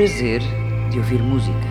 prazer de ouvir música.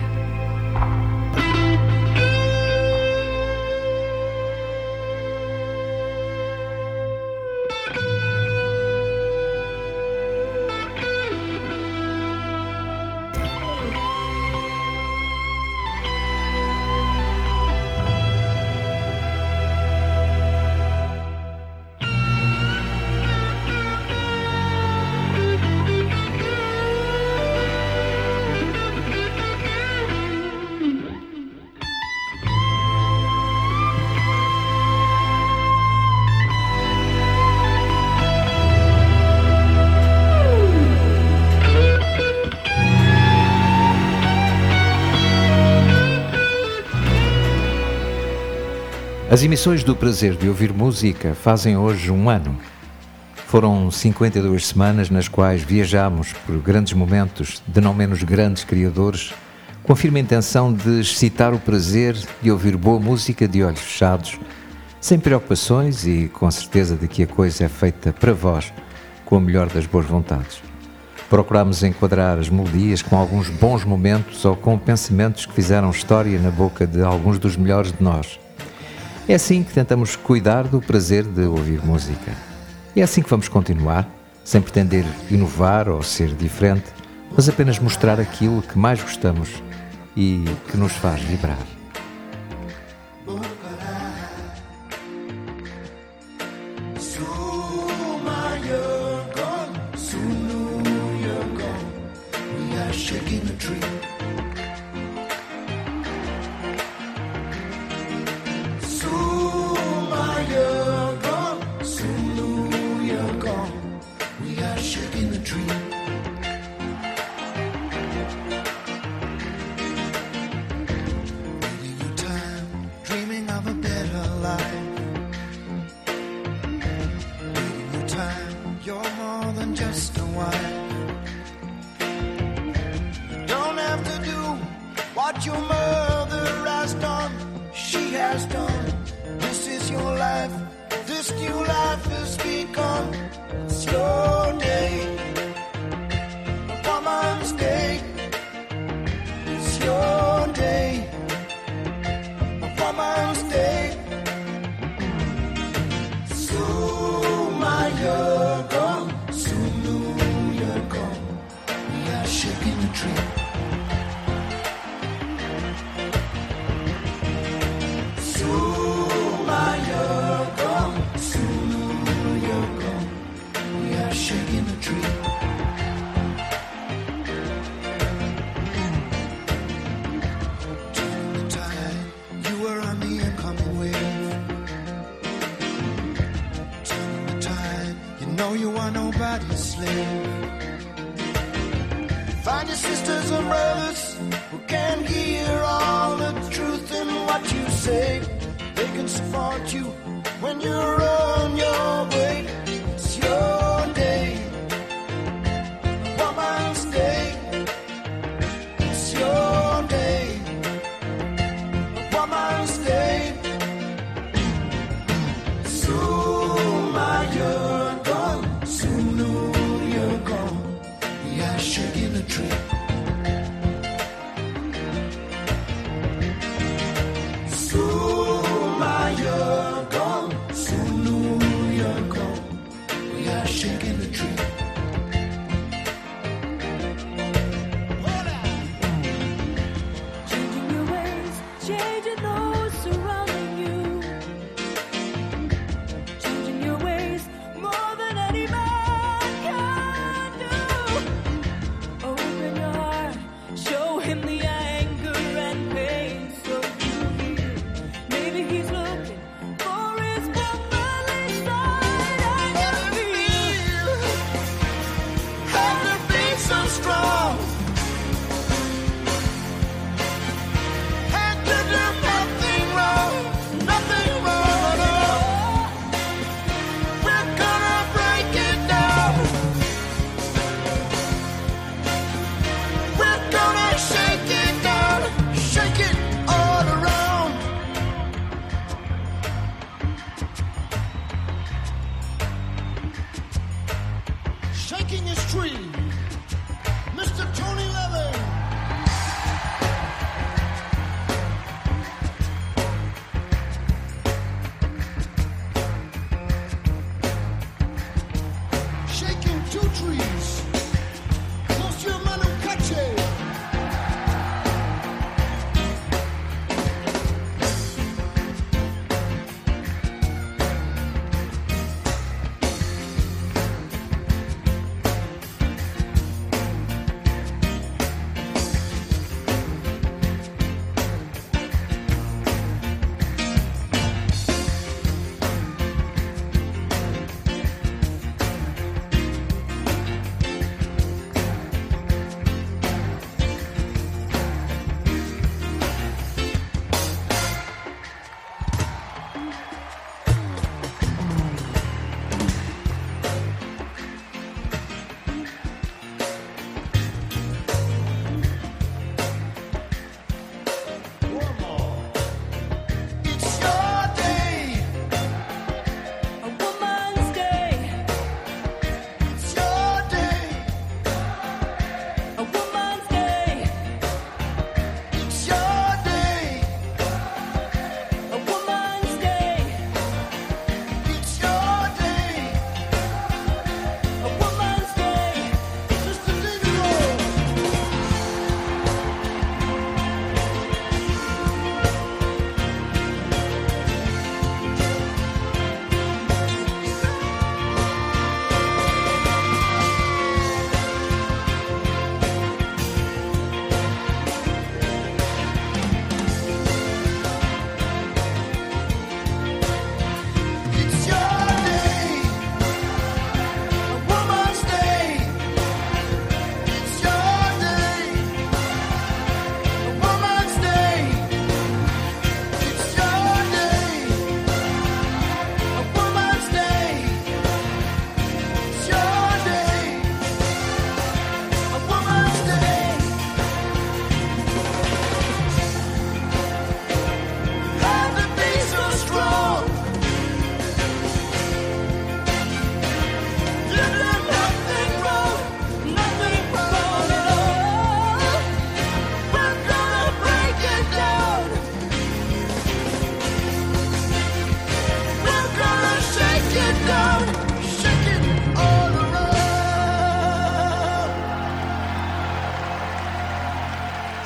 As emissões do prazer de ouvir música fazem hoje um ano. Foram 52 semanas nas quais viajamos por grandes momentos de não menos grandes criadores, com a firme intenção de excitar o prazer de ouvir boa música de olhos fechados, sem preocupações e com certeza de que a coisa é feita para vós, com a melhor das boas vontades. Procuramos enquadrar as melodias com alguns bons momentos ou com pensamentos que fizeram história na boca de alguns dos melhores de nós. É assim que tentamos cuidar do prazer de ouvir música. E é assim que vamos continuar, sem pretender inovar ou ser diferente, mas apenas mostrar aquilo que mais gostamos e que nos faz vibrar.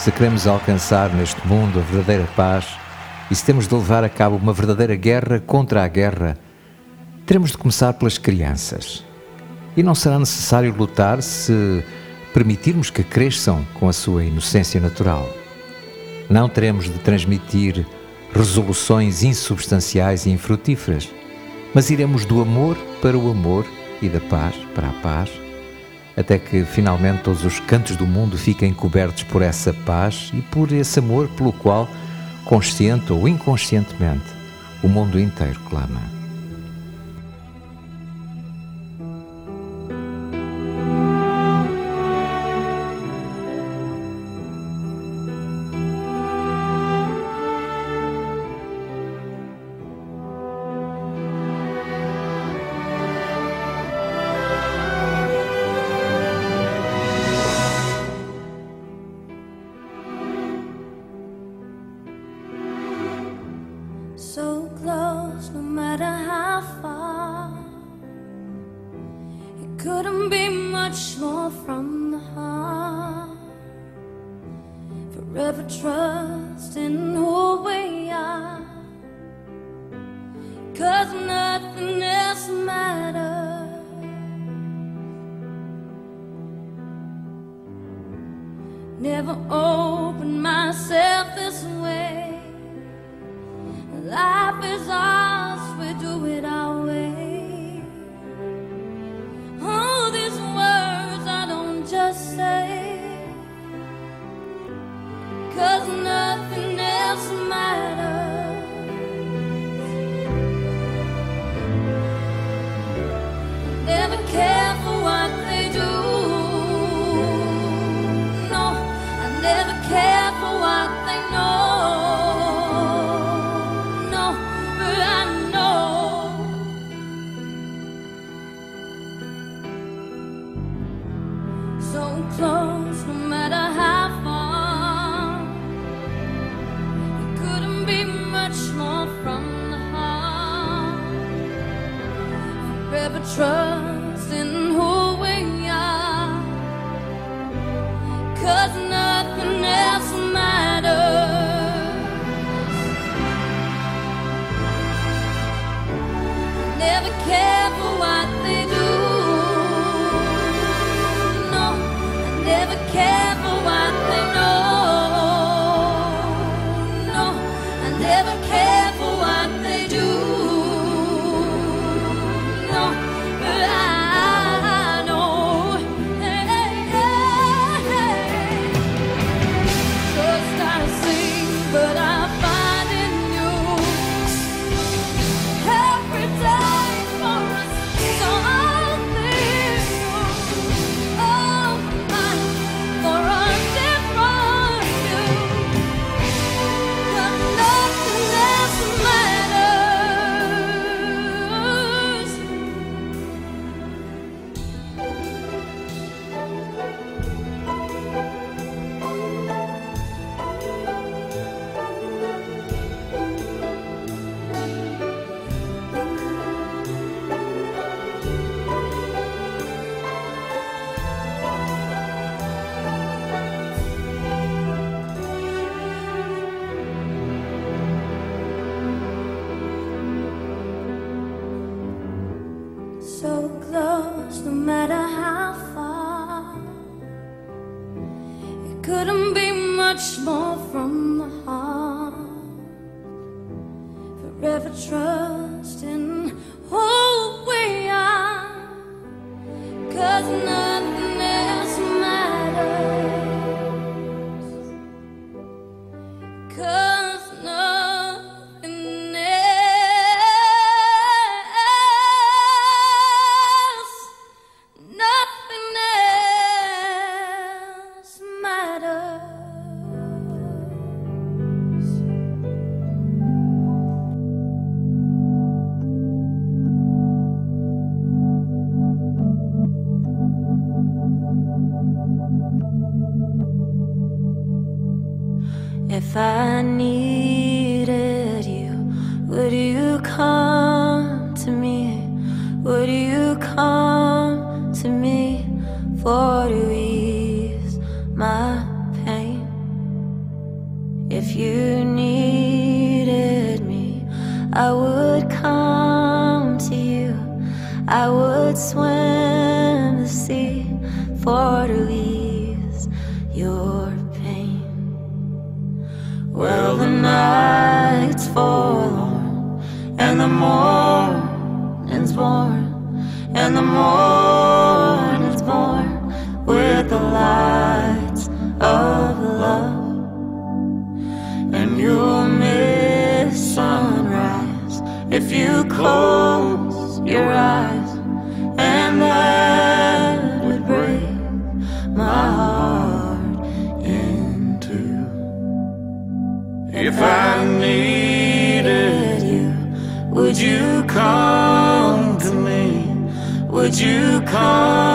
Se queremos alcançar neste mundo a verdadeira paz e se temos de levar a cabo uma verdadeira guerra contra a guerra, teremos de começar pelas crianças. E não será necessário lutar se permitirmos que cresçam com a sua inocência natural. Não teremos de transmitir resoluções insubstanciais e infrutíferas, mas iremos do amor para o amor e da paz para a paz, até que finalmente todos os cantos do mundo fiquem cobertos por essa paz e por esse amor pelo qual, consciente ou inconscientemente, o mundo inteiro clama. and you'll miss sunrise if you close your eyes, and that would break my heart in two. If I needed you, would you come to me? Would you come?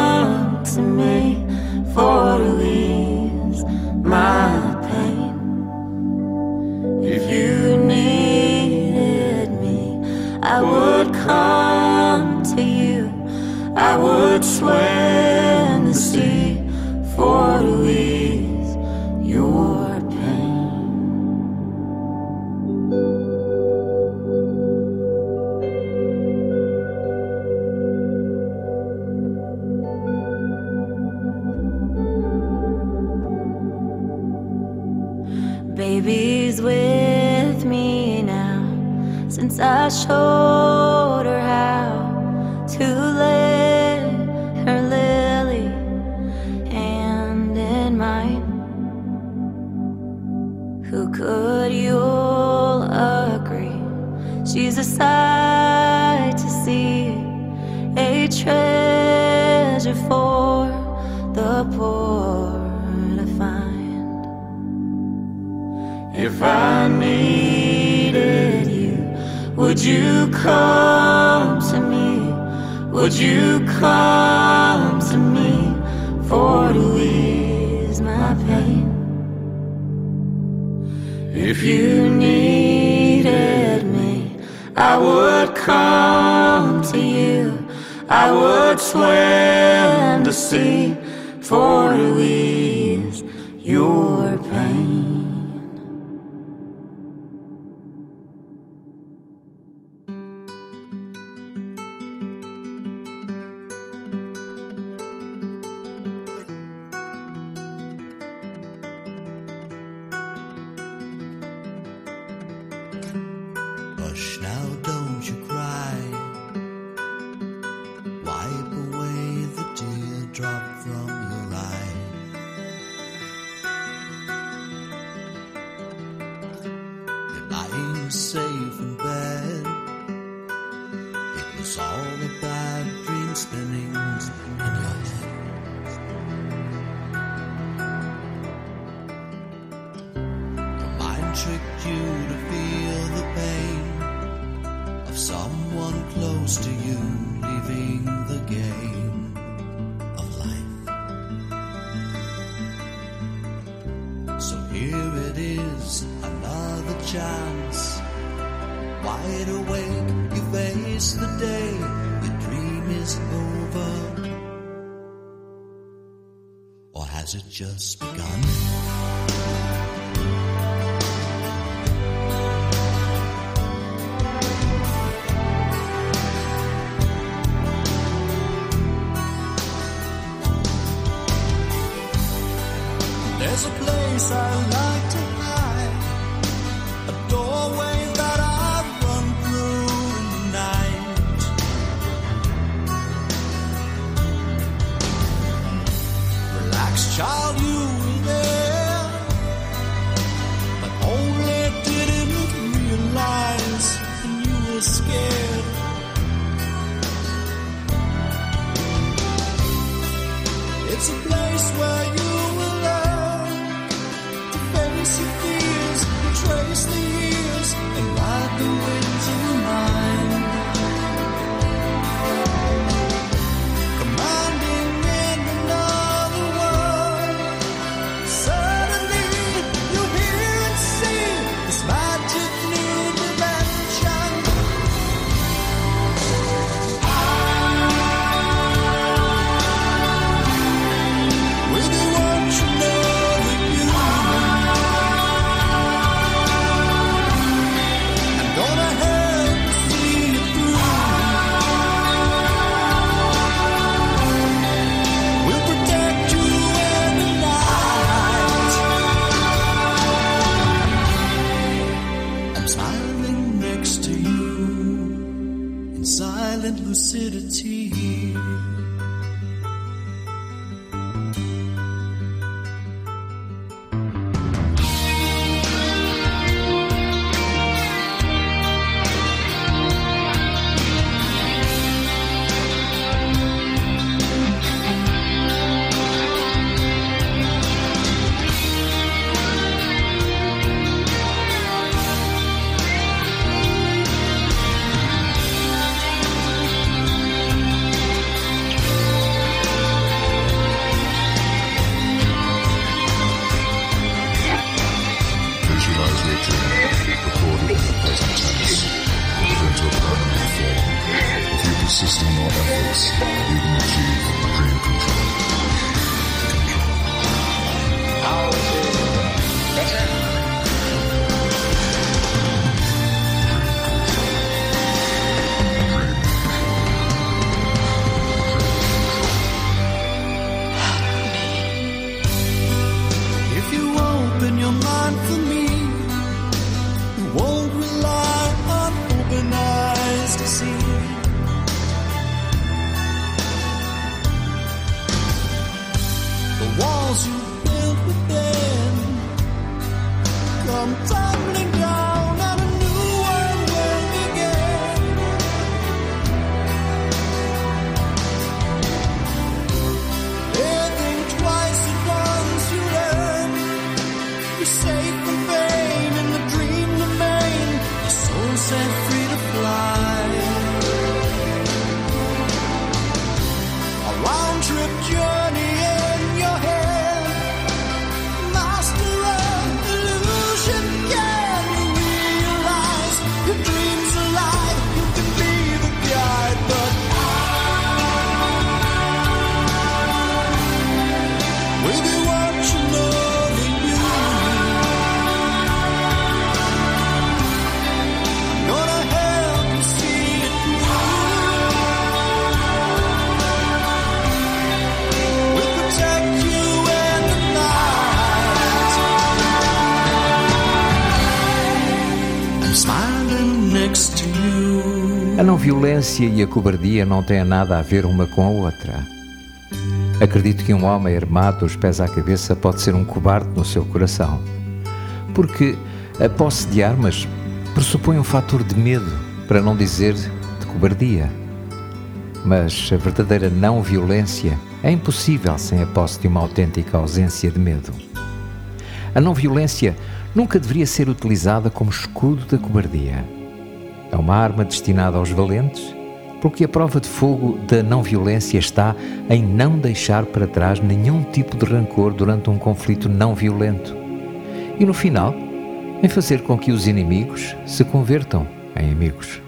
come to me for to ease my pain. If you needed me, I would come to you. I would swim to sea for to ease your pain. Violência e a cobardia não têm nada a ver uma com a outra. Acredito que um homem armado dos pés à cabeça pode ser um cobarde no seu coração. Porque a posse de armas pressupõe um fator de medo, para não dizer de cobardia. Mas a verdadeira não violência é impossível sem a posse de uma autêntica ausência de medo. A não violência nunca deveria ser utilizada como escudo da cobardia. É uma arma destinada aos valentes, porque a prova de fogo da não violência está em não deixar para trás nenhum tipo de rancor durante um conflito não violento. E no final, em fazer com que os inimigos se convertam em amigos.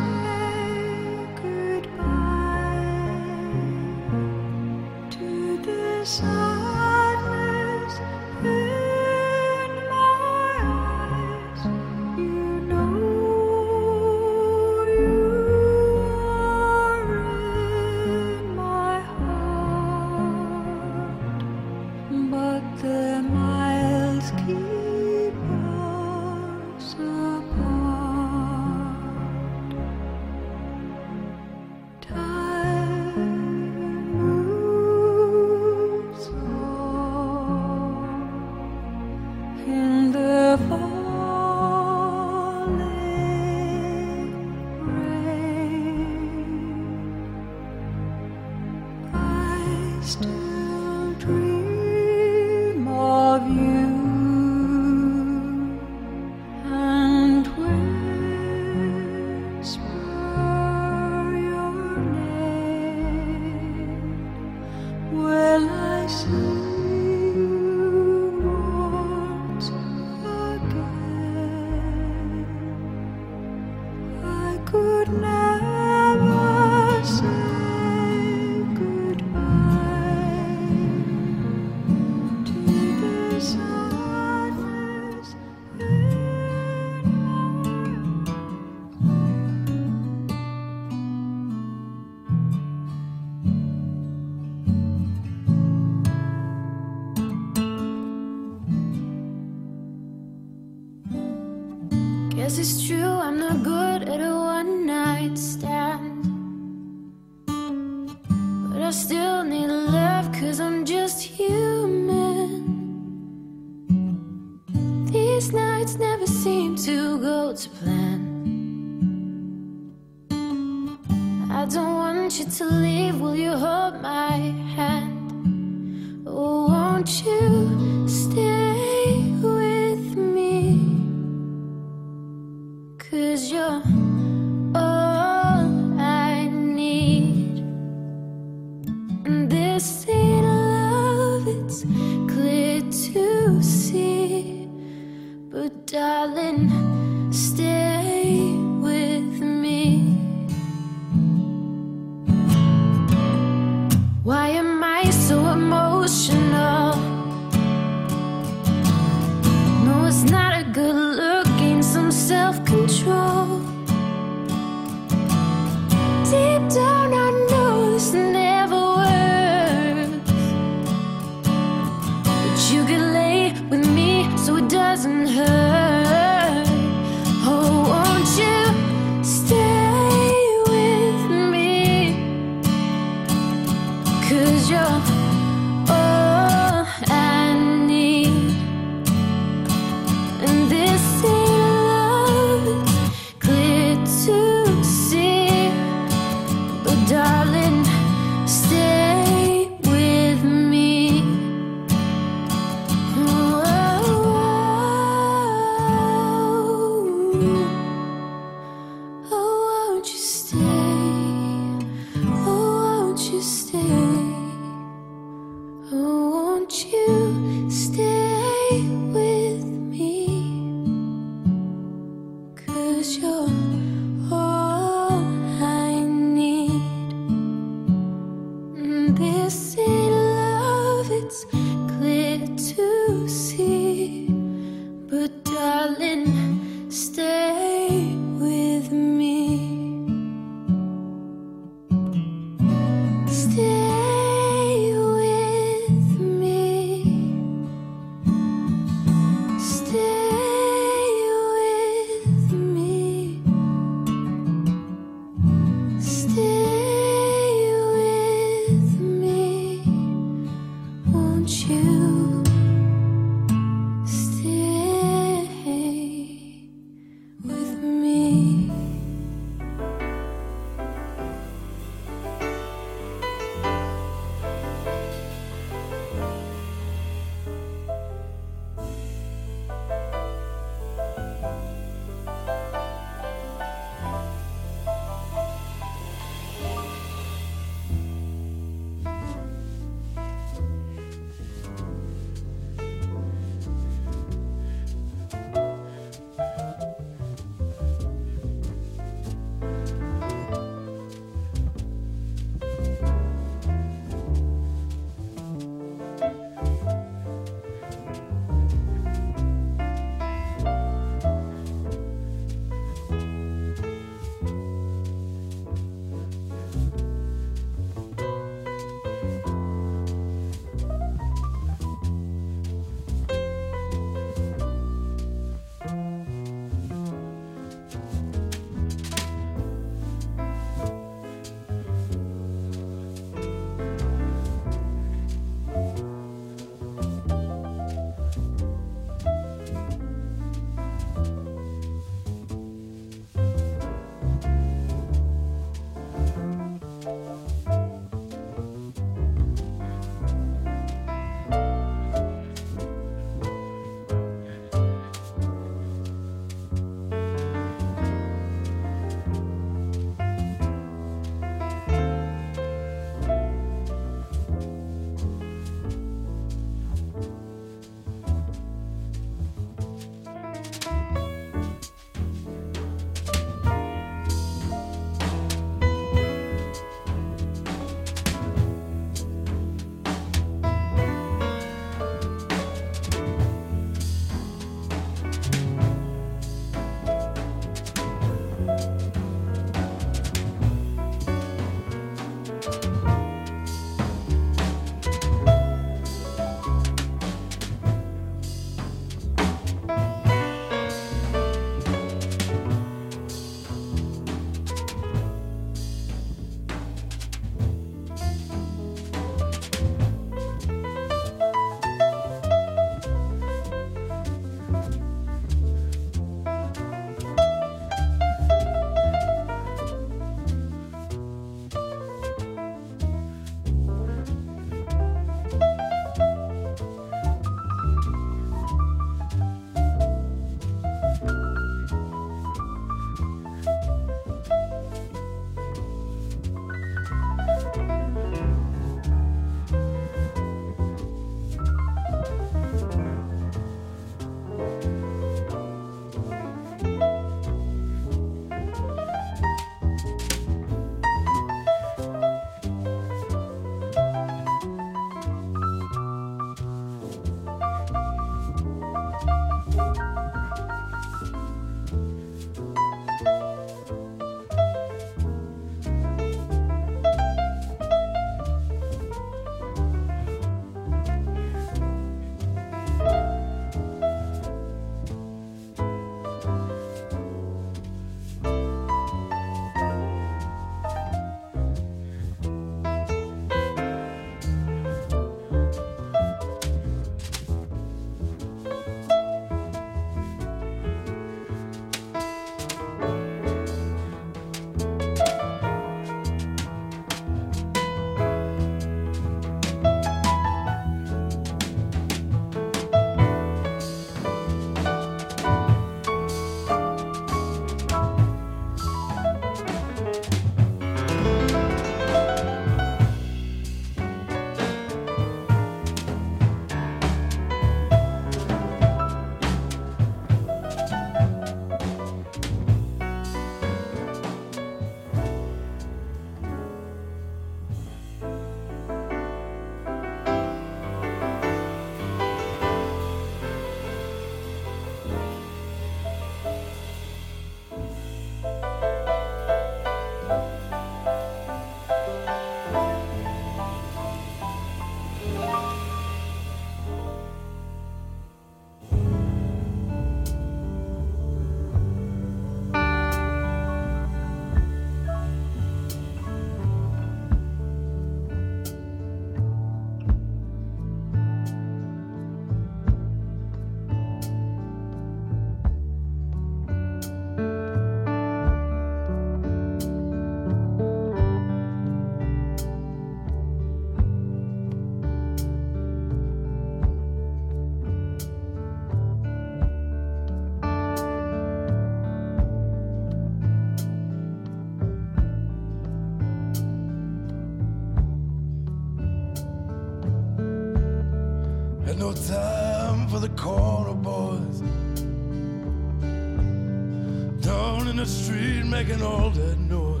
The street making all that noise.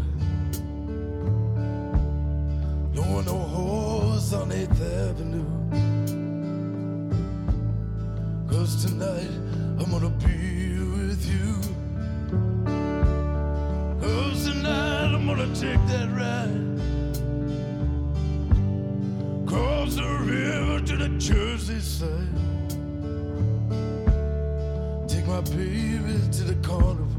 Blowing no horse on 8th Avenue. Cause tonight I'm gonna be with you. Cause tonight I'm gonna take that ride. Cross the river to the Jersey side. Take my baby to the carnival.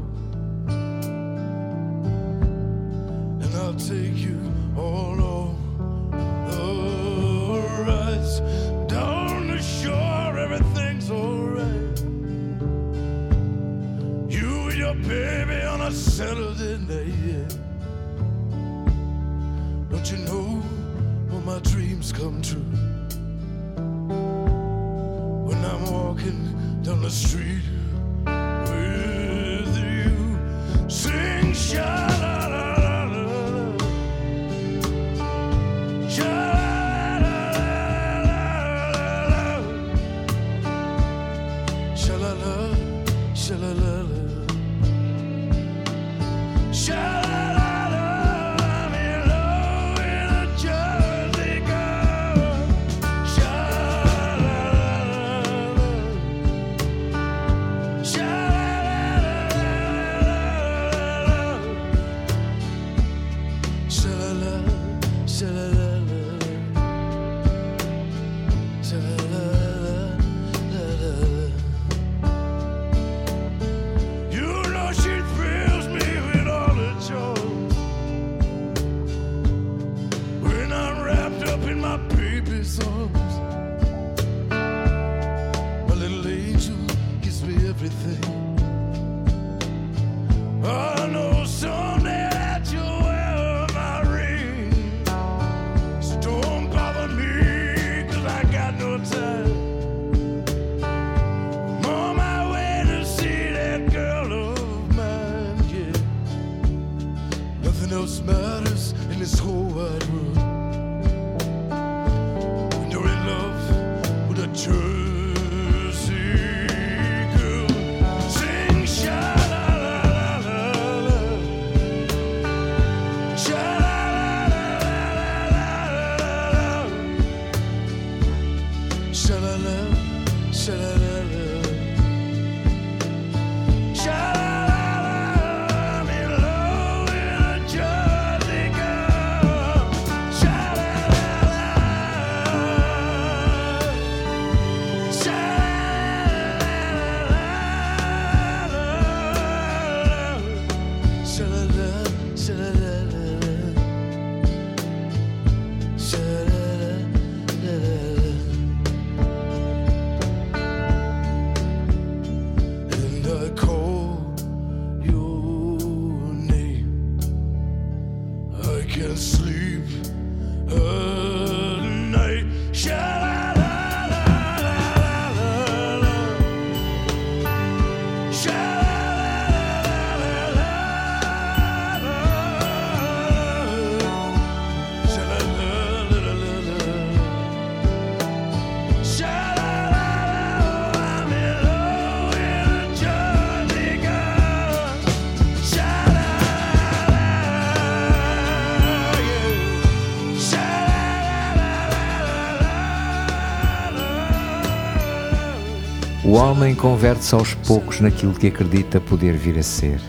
O homem converte-se aos poucos naquilo que acredita poder vir a ser.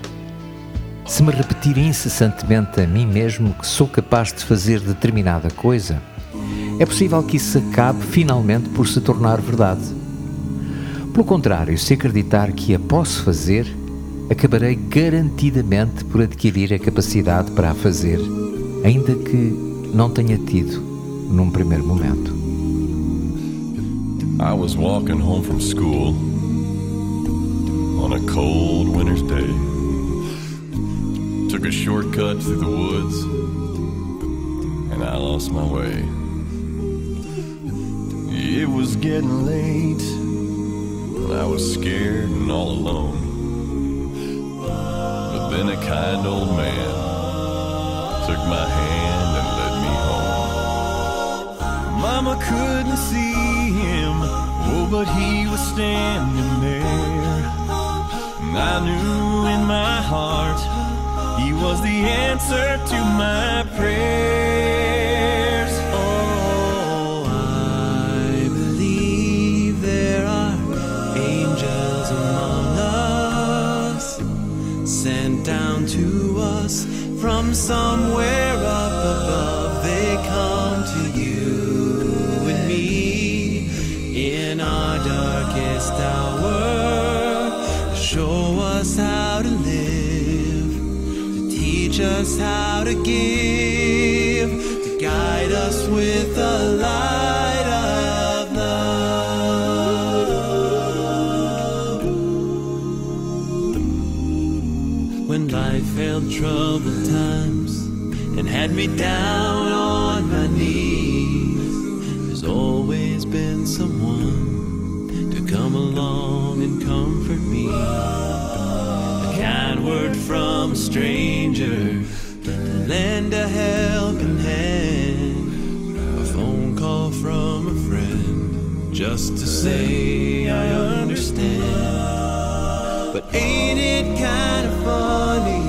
Se me repetir incessantemente a mim mesmo que sou capaz de fazer determinada coisa, é possível que isso acabe finalmente por se tornar verdade. Pelo contrário, se acreditar que a posso fazer, acabarei garantidamente por adquirir a capacidade para a fazer, ainda que não tenha tido num primeiro momento. I was walking home from school on a cold winter's day. Took a shortcut through the woods and I lost my way. It was getting late and I was scared and all alone. But then a kind old man took my hand and led me home. Mama couldn't see but he was standing there. I knew in my heart he was the answer to my prayers. Oh, I believe there are angels among us, sent down to us from somewhere up above. Show us how to live to teach us how to give, to guide us with the light of love. When life held troubled times and had me down to say I understand. But ain't it kind of funny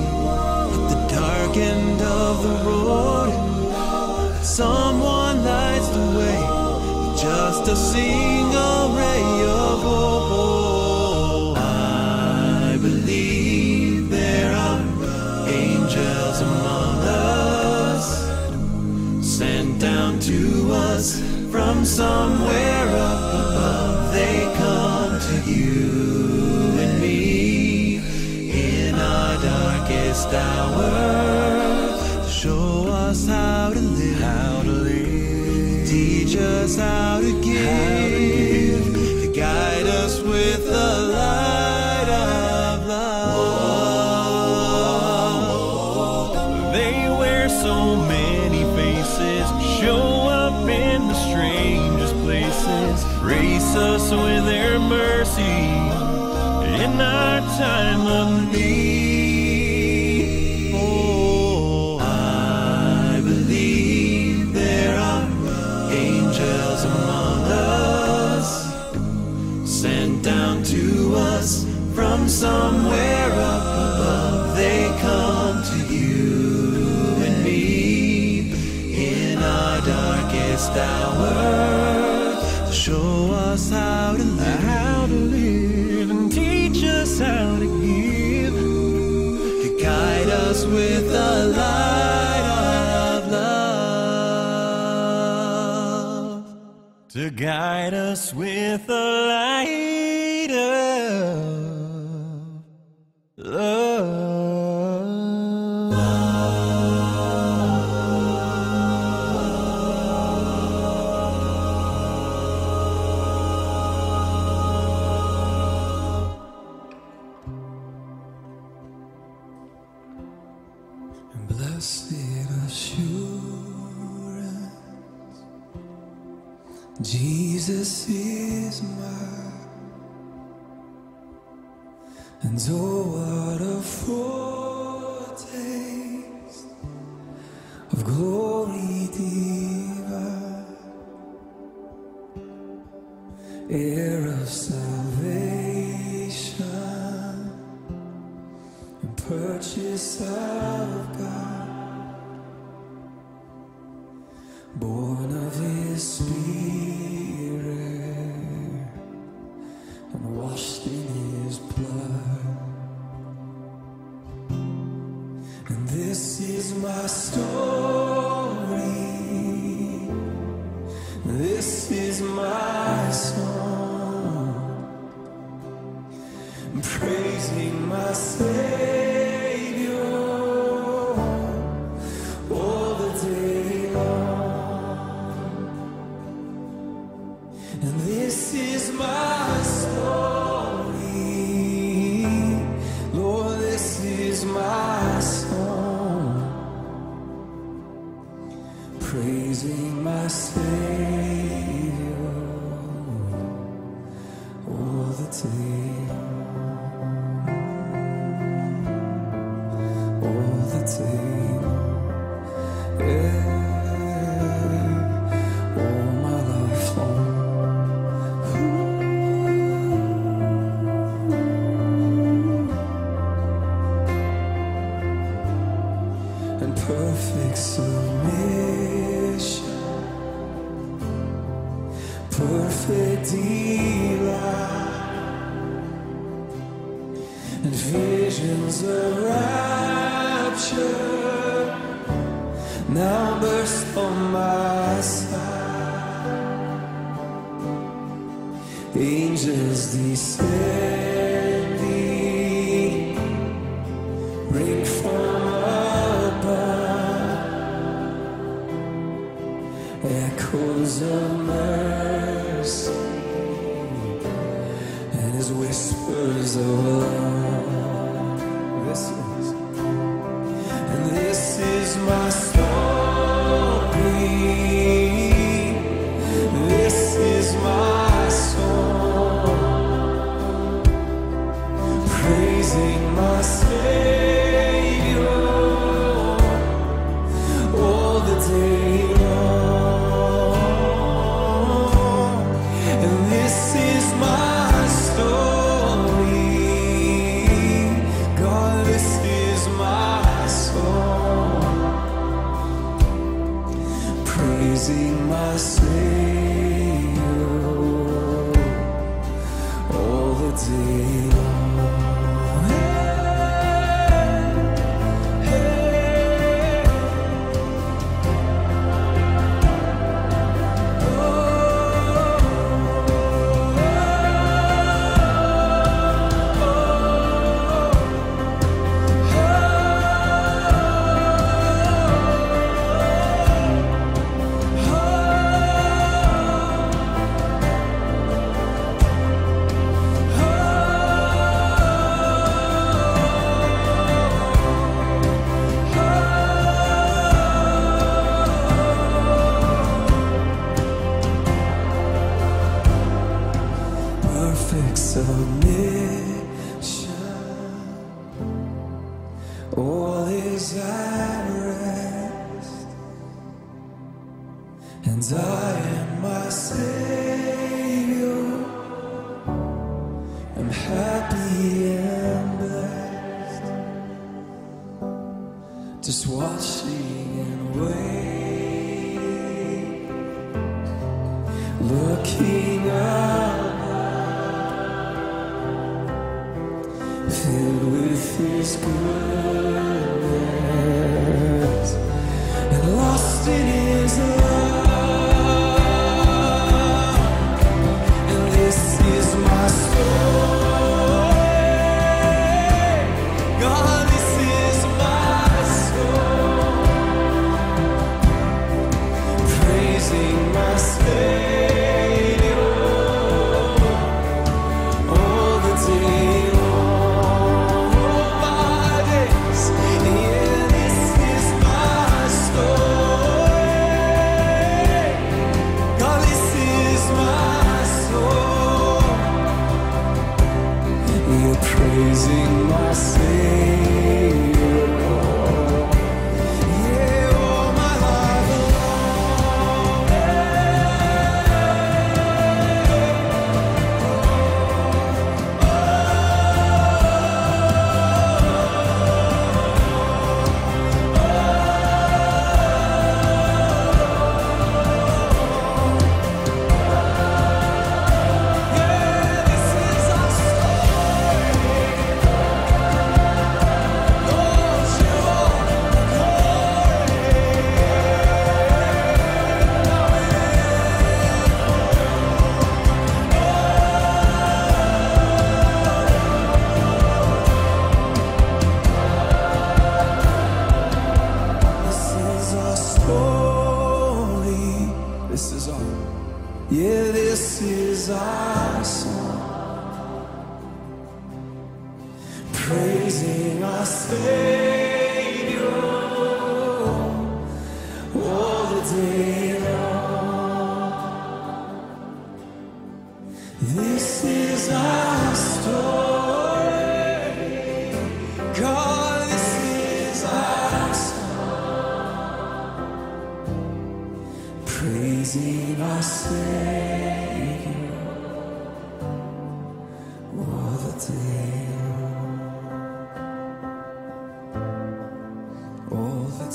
at the dark end of the road? Someone lights the way just a single ray of hope. I believe there are angels among us, sent down to us from somewhere show us how to live, how to live, teach us how to give, to guide us with the light of love. They wear so many faces, show up in the strangest places, grace us with their mercy in our time of show us how to live, How to live and teach us how to give. to guide us with the light of love. to guide us with cismar. mas amassei.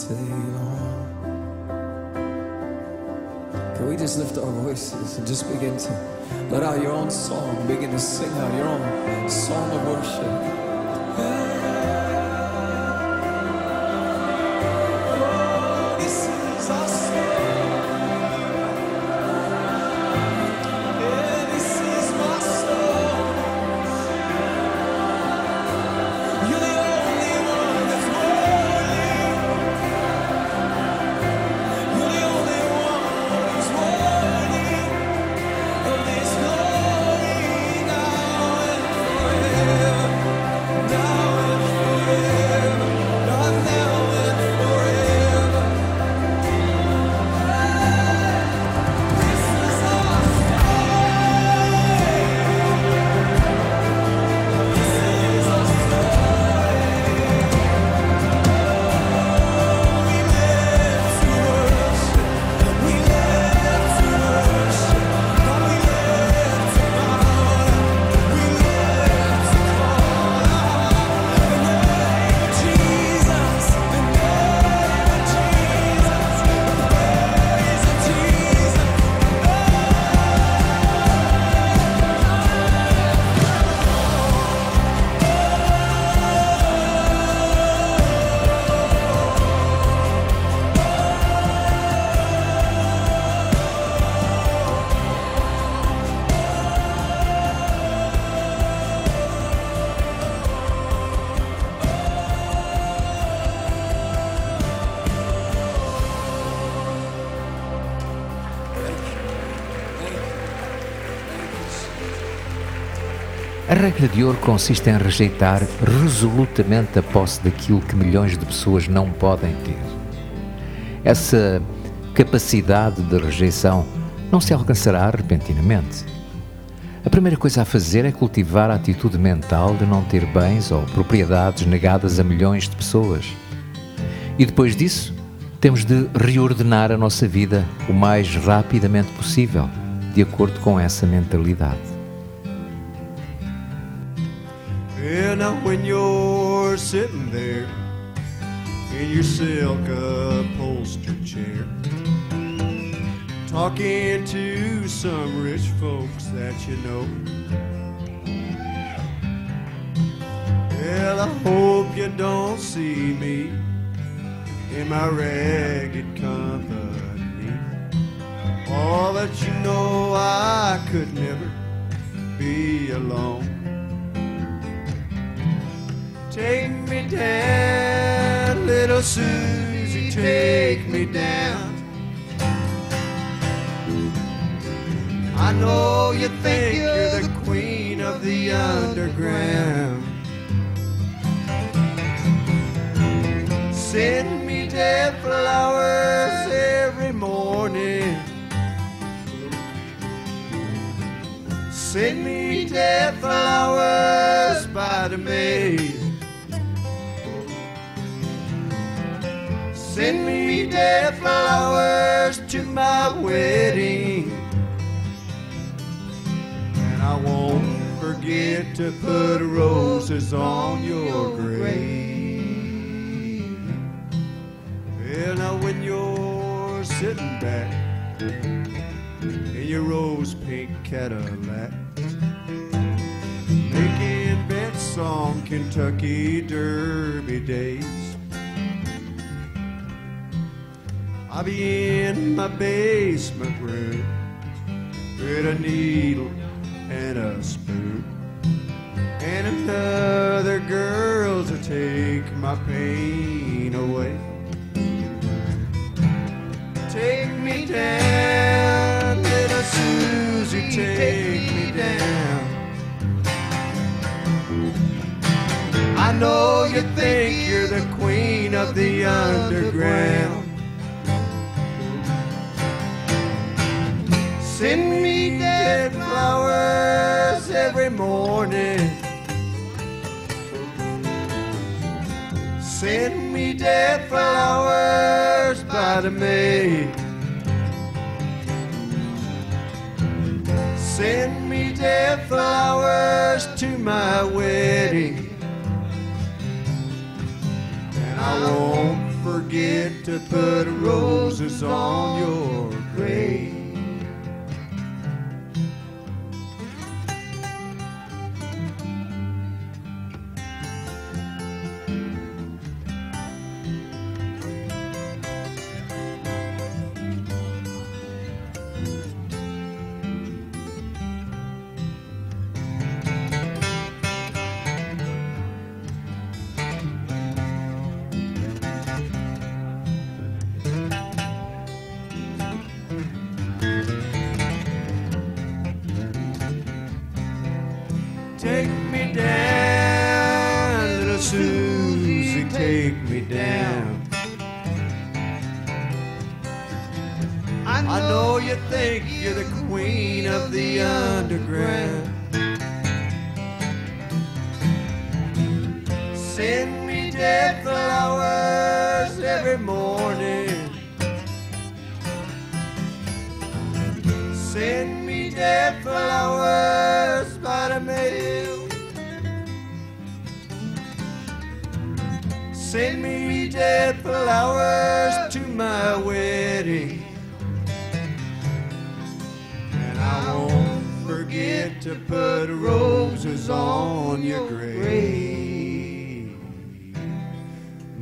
Can we just lift our voices and just begin to let out your own song, begin to sing out your own song of worship? A regra de ouro consiste em rejeitar resolutamente a posse daquilo que milhões de pessoas não podem ter. Essa capacidade de rejeição não se alcançará repentinamente. A primeira coisa a fazer é cultivar a atitude mental de não ter bens ou propriedades negadas a milhões de pessoas. E depois disso, temos de reordenar a nossa vida o mais rapidamente possível, de acordo com essa mentalidade. Now when you're sitting there in your silk upholstered chair, talking to some rich folks that you know. Well, I hope you don't see me in my ragged company. All that you know, I could never be alone. Take me down, little Susie, take me down. I know you think you're the queen of the underground. Send me dead flowers every morning. Send me dead flowers by the maid. Send me dead flowers to my wedding. And I won't forget to put roses on your grave. Well, now when you're sitting back in your rose pink Cadillac, making bets on Kentucky Derby days. I'll be in my basement room with a needle and a spoon and another girl to take my pain away. Take me down, little Susie, take me down. I know you think you're the queen of the underground. Flowers every morning. Send me dead flowers by the maid. Send me dead flowers to my wedding. And I won't forget to put roses on your grave. Me down, little Susie, take me down. I know you think you're the queen of the underground. Send me dead flowers every morning. Send me dead flowers Send me dead flowers to my wedding. And I won't forget to put roses on your grave.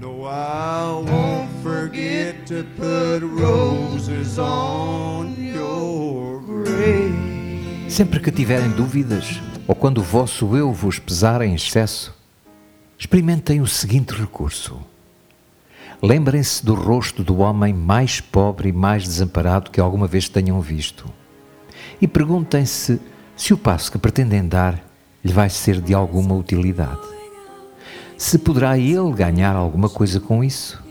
No, I won't forget to put roses on your grave. Sempre que tiverem dúvidas ou quando o vosso eu vos pesar em excesso, experimentem o seguinte recurso. Lembrem-se do rosto do homem mais pobre e mais desamparado que alguma vez tenham visto. E perguntem-se se o passo que pretendem dar lhe vai ser de alguma utilidade. Se poderá ele ganhar alguma coisa com isso?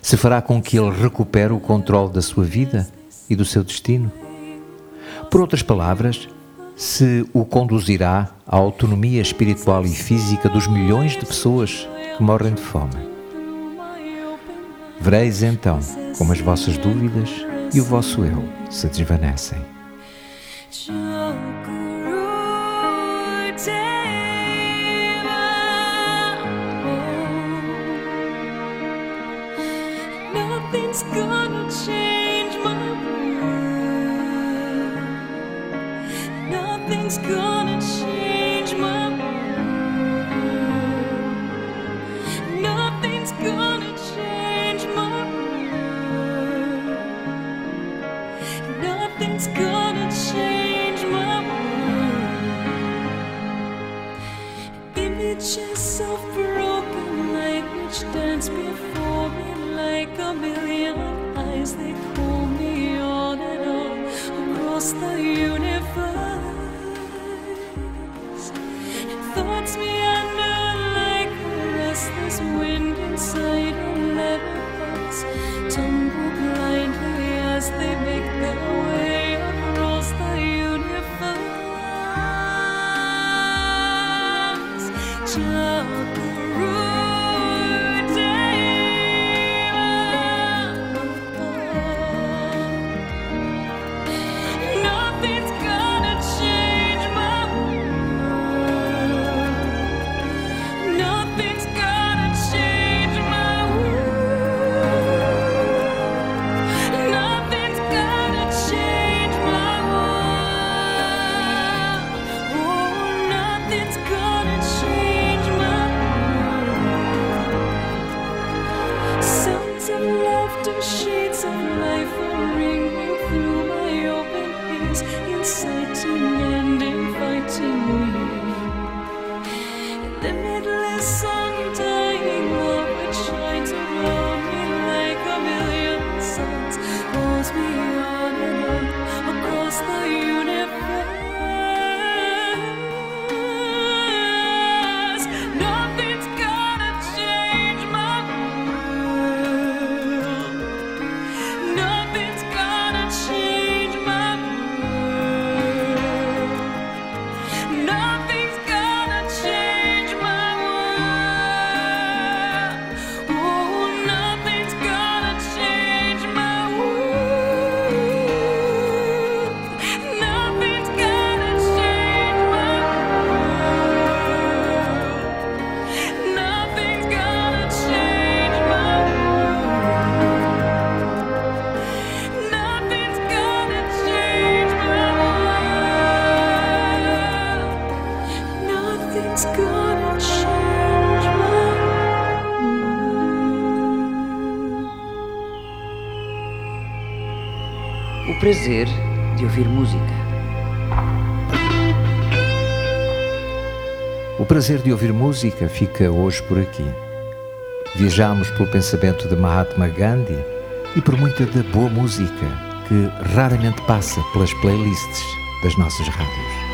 Se fará com que ele recupere o controle da sua vida e do seu destino? Por outras palavras, se o conduzirá à autonomia espiritual e física dos milhões de pessoas que morrem de fome. Vereis então como as vossas dúvidas e o vosso eu se desvanecem. Gonna change my Nothing's gonna prazer de ouvir música. O prazer de ouvir música fica hoje por aqui. Viajamos pelo pensamento de Mahatma Gandhi e por muita da boa música que raramente passa pelas playlists das nossas rádios.